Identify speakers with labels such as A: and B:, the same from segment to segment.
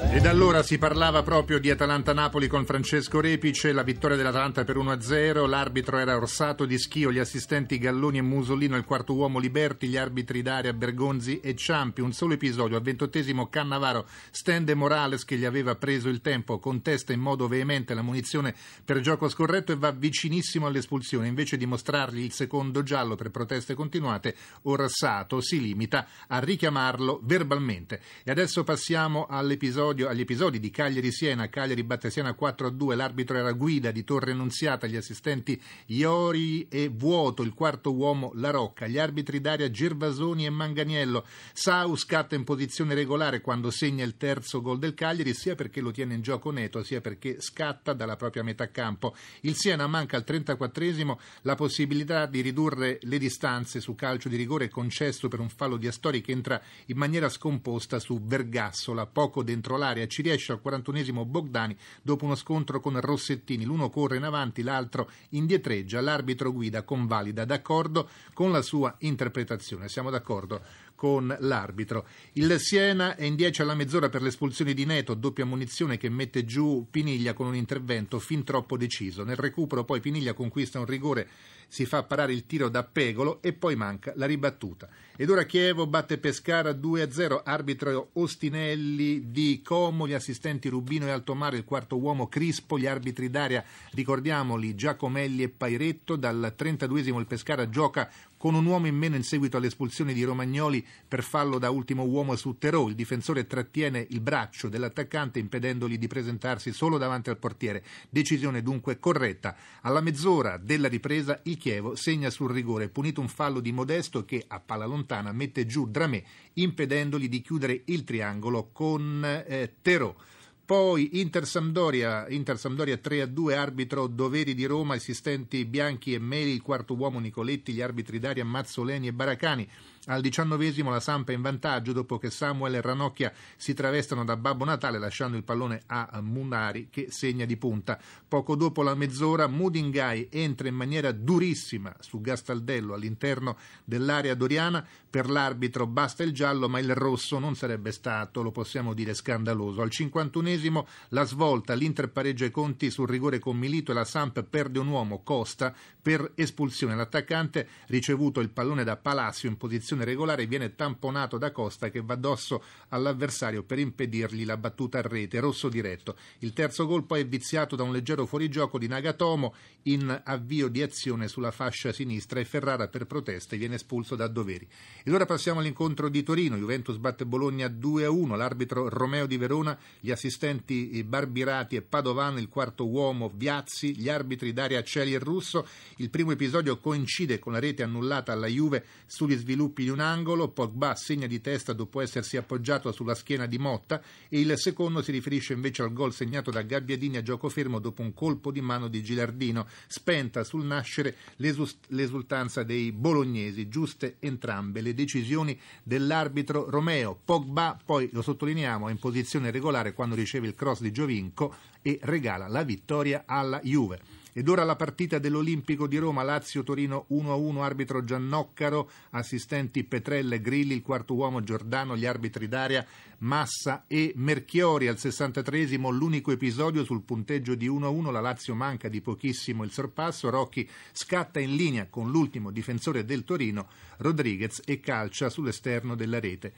A: Ed allora si parlava proprio di Atalanta-Napoli con Francesco Repice, la vittoria dell'Atalanta per 1-0, l'arbitro era Orsato di Schio, gli assistenti Galloni e Musolino, il quarto uomo Liberti, gli arbitri d'aria Bergonzi e Ciampi. Un solo episodio, al ventottesimo Cannavaro stende Morales che gli aveva preso il tempo, contesta in modo veemente la munizione per gioco scorretto e va vicinissimo all'espulsione. Invece di mostrargli il secondo giallo per proteste continuate, Orsato si limita a richiamarlo verbalmente. E adesso passiamo all'episodio agli episodi di Cagliari-Siena, Cagliari-Battesiana 4-2, l'arbitro era Guida di Torre Annunziata, gli assistenti Iori e Vuoto, il quarto uomo La Rocca, gli arbitri d'aria Gervasoni e Manganiello. Sau scatta in posizione regolare quando segna il terzo gol del Cagliari, sia perché lo tiene in gioco Neto, sia perché scatta dalla propria metà campo. Il Siena manca al 34esimo la possibilità di ridurre le distanze su calcio di rigore concesso per un fallo di Astori che entra in maniera scomposta su Vergassola, poco dentro l'area. Ci riesce al 41esimo Bogdani dopo uno scontro con Rossettini. L'uno corre in avanti, l'altro indietreggia. L'arbitro guida convalida d'accordo con la sua interpretazione. Siamo d'accordo con l'arbitro. Il Siena è in 10 alla mezz'ora per l'espulsione di Neto, doppia munizione che mette giù Piniglia con un intervento fin troppo deciso. Nel recupero poi Piniglia conquista un rigore si fa parare il tiro da Pegolo e poi manca la ribattuta. Ed ora Chievo batte Pescara 2-0, arbitro Ostinelli di Como, gli assistenti Rubino e Altomare, il quarto uomo Crispo, gli arbitri d'aria, ricordiamoli, Giacomelli e Pairetto, dal 32esimo il Pescara gioca con un uomo in meno in seguito all'espulsione di Romagnoli per fallo da ultimo uomo su Terò. Il difensore trattiene il braccio dell'attaccante impedendogli di presentarsi solo davanti al portiere. Decisione dunque corretta. Alla mezz'ora della ripresa il Chievo segna sul rigore, punito un fallo di Modesto che a palla lontana mette giù Dramé impedendogli di chiudere il triangolo con eh, Terò. Poi Inter Sampdoria, Inter Sampdoria 3 a 2, arbitro Doveri di Roma, assistenti Bianchi e Meli, il quarto uomo Nicoletti, gli arbitri Daria Mazzoleni e Baracani. Al diciannovesimo la Sampa è in vantaggio dopo che Samuel e Ranocchia si travestano da Babbo Natale lasciando il pallone a Munari che segna di punta. Poco dopo la mezz'ora Mudingai entra in maniera durissima su Gastaldello all'interno dell'area doriana. Per l'arbitro basta il giallo ma il rosso non sarebbe stato, lo possiamo dire, scandaloso. Al cinquantunesimo la svolta, l'Inter pareggia i conti sul rigore con Milito e la Samp perde un uomo, Costa, per espulsione. L'attaccante ricevuto il pallone da Palacio in posizione regolare viene tamponato da Costa che va addosso all'avversario per impedirgli la battuta a rete, rosso diretto. Il terzo gol poi è viziato da un leggero fuorigioco di Nagatomo in avvio di azione sulla fascia sinistra e Ferrara per proteste viene espulso da Doveri. E ora passiamo all'incontro di Torino, Juventus batte Bologna 2-1, l'arbitro Romeo di Verona, gli assistenti Barbirati e Padovano, il quarto uomo Viazzi, gli arbitri Daria Celi e Russo. Il primo episodio coincide con la rete annullata alla Juve sugli sviluppi di un angolo, Pogba segna di testa dopo essersi appoggiato sulla schiena di Motta e il secondo si riferisce invece al gol segnato da Gabbiadini a gioco fermo dopo un colpo di mano di Gilardino, spenta sul nascere l'esultanza dei bolognesi, giuste entrambe le decisioni dell'arbitro Romeo. Pogba, poi lo sottolineiamo, è in posizione regolare quando riceve il cross di Giovinco e regala la vittoria alla Juve. Ed ora la partita dell'Olimpico di Roma, Lazio-Torino 1-1, arbitro Giannoccaro, assistenti Petrelle, Grilli, il quarto uomo Giordano, gli arbitri d'aria Massa e Merchiori. Al 63esimo l'unico episodio sul punteggio di 1-1, la Lazio manca di pochissimo il sorpasso, Rocchi scatta in linea con l'ultimo difensore del Torino, Rodriguez, e calcia sull'esterno della rete.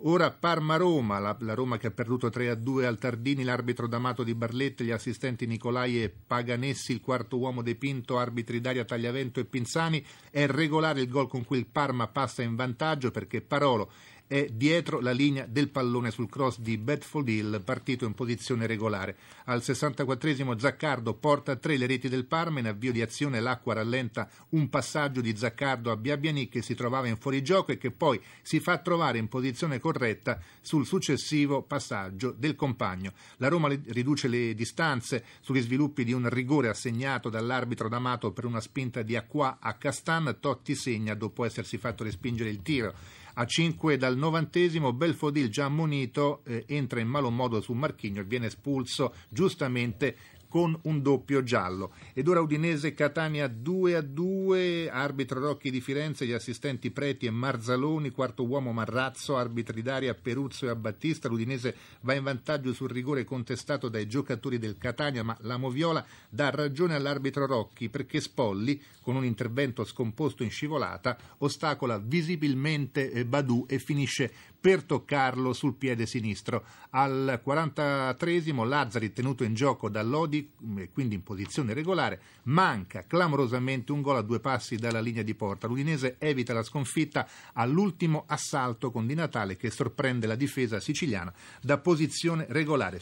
A: Ora Parma-Roma, la, la, Roma che ha perduto 3-2 al Tardini, l'arbitro D'Amato di Barletta, gli assistenti Nicolai e Paganessi, il quarto uomo De Pinto, arbitri Daria Tagliavento e Pinzani. È regolare il gol con cui il Parma passa in vantaggio perché Parolo è dietro la linea del pallone sul cross di Bedford Hill, partito in posizione regolare. Al 64esimo Zaccardo porta tre le reti del Parma, in avvio di azione l'acqua rallenta un passaggio di Zaccardo a Biabiani che si trovava in fuorigioco e che poi si fa trovare in posizione corretta sul successivo passaggio del compagno. La Roma riduce le distanze sugli sviluppi di un rigore assegnato dall'arbitro D'Amato per una spinta di Acqua a Castan, Totti segna dopo essersi fatto respingere il tiro. A 5 dal novantesimo Belfodil già ammonito eh, entra in malo modo su Marchigno e viene espulso giustamente con un doppio giallo. Ed ora Udinese Catania 2 a 2, arbitro Rocchi di Firenze, gli assistenti Preti e Marzaloni, quarto uomo Marrazzo, arbitri d'aria Peruzzo e Abbattista. L'Udinese va in vantaggio sul rigore contestato dai giocatori del Catania, ma la Moviola dà ragione all'arbitro Rocchi perché Spolli, con un intervento scomposto in scivolata, ostacola visibilmente eh, Badù e finisce per toccarlo sul piede sinistro. Al 43 Lazzari, tenuto in gioco da Lodi, quindi in posizione regolare, manca clamorosamente un gol a due passi dalla linea di porta. L'Udinese evita la sconfitta all'ultimo assalto con Di Natale che sorprende la difesa siciliana da posizione regolare.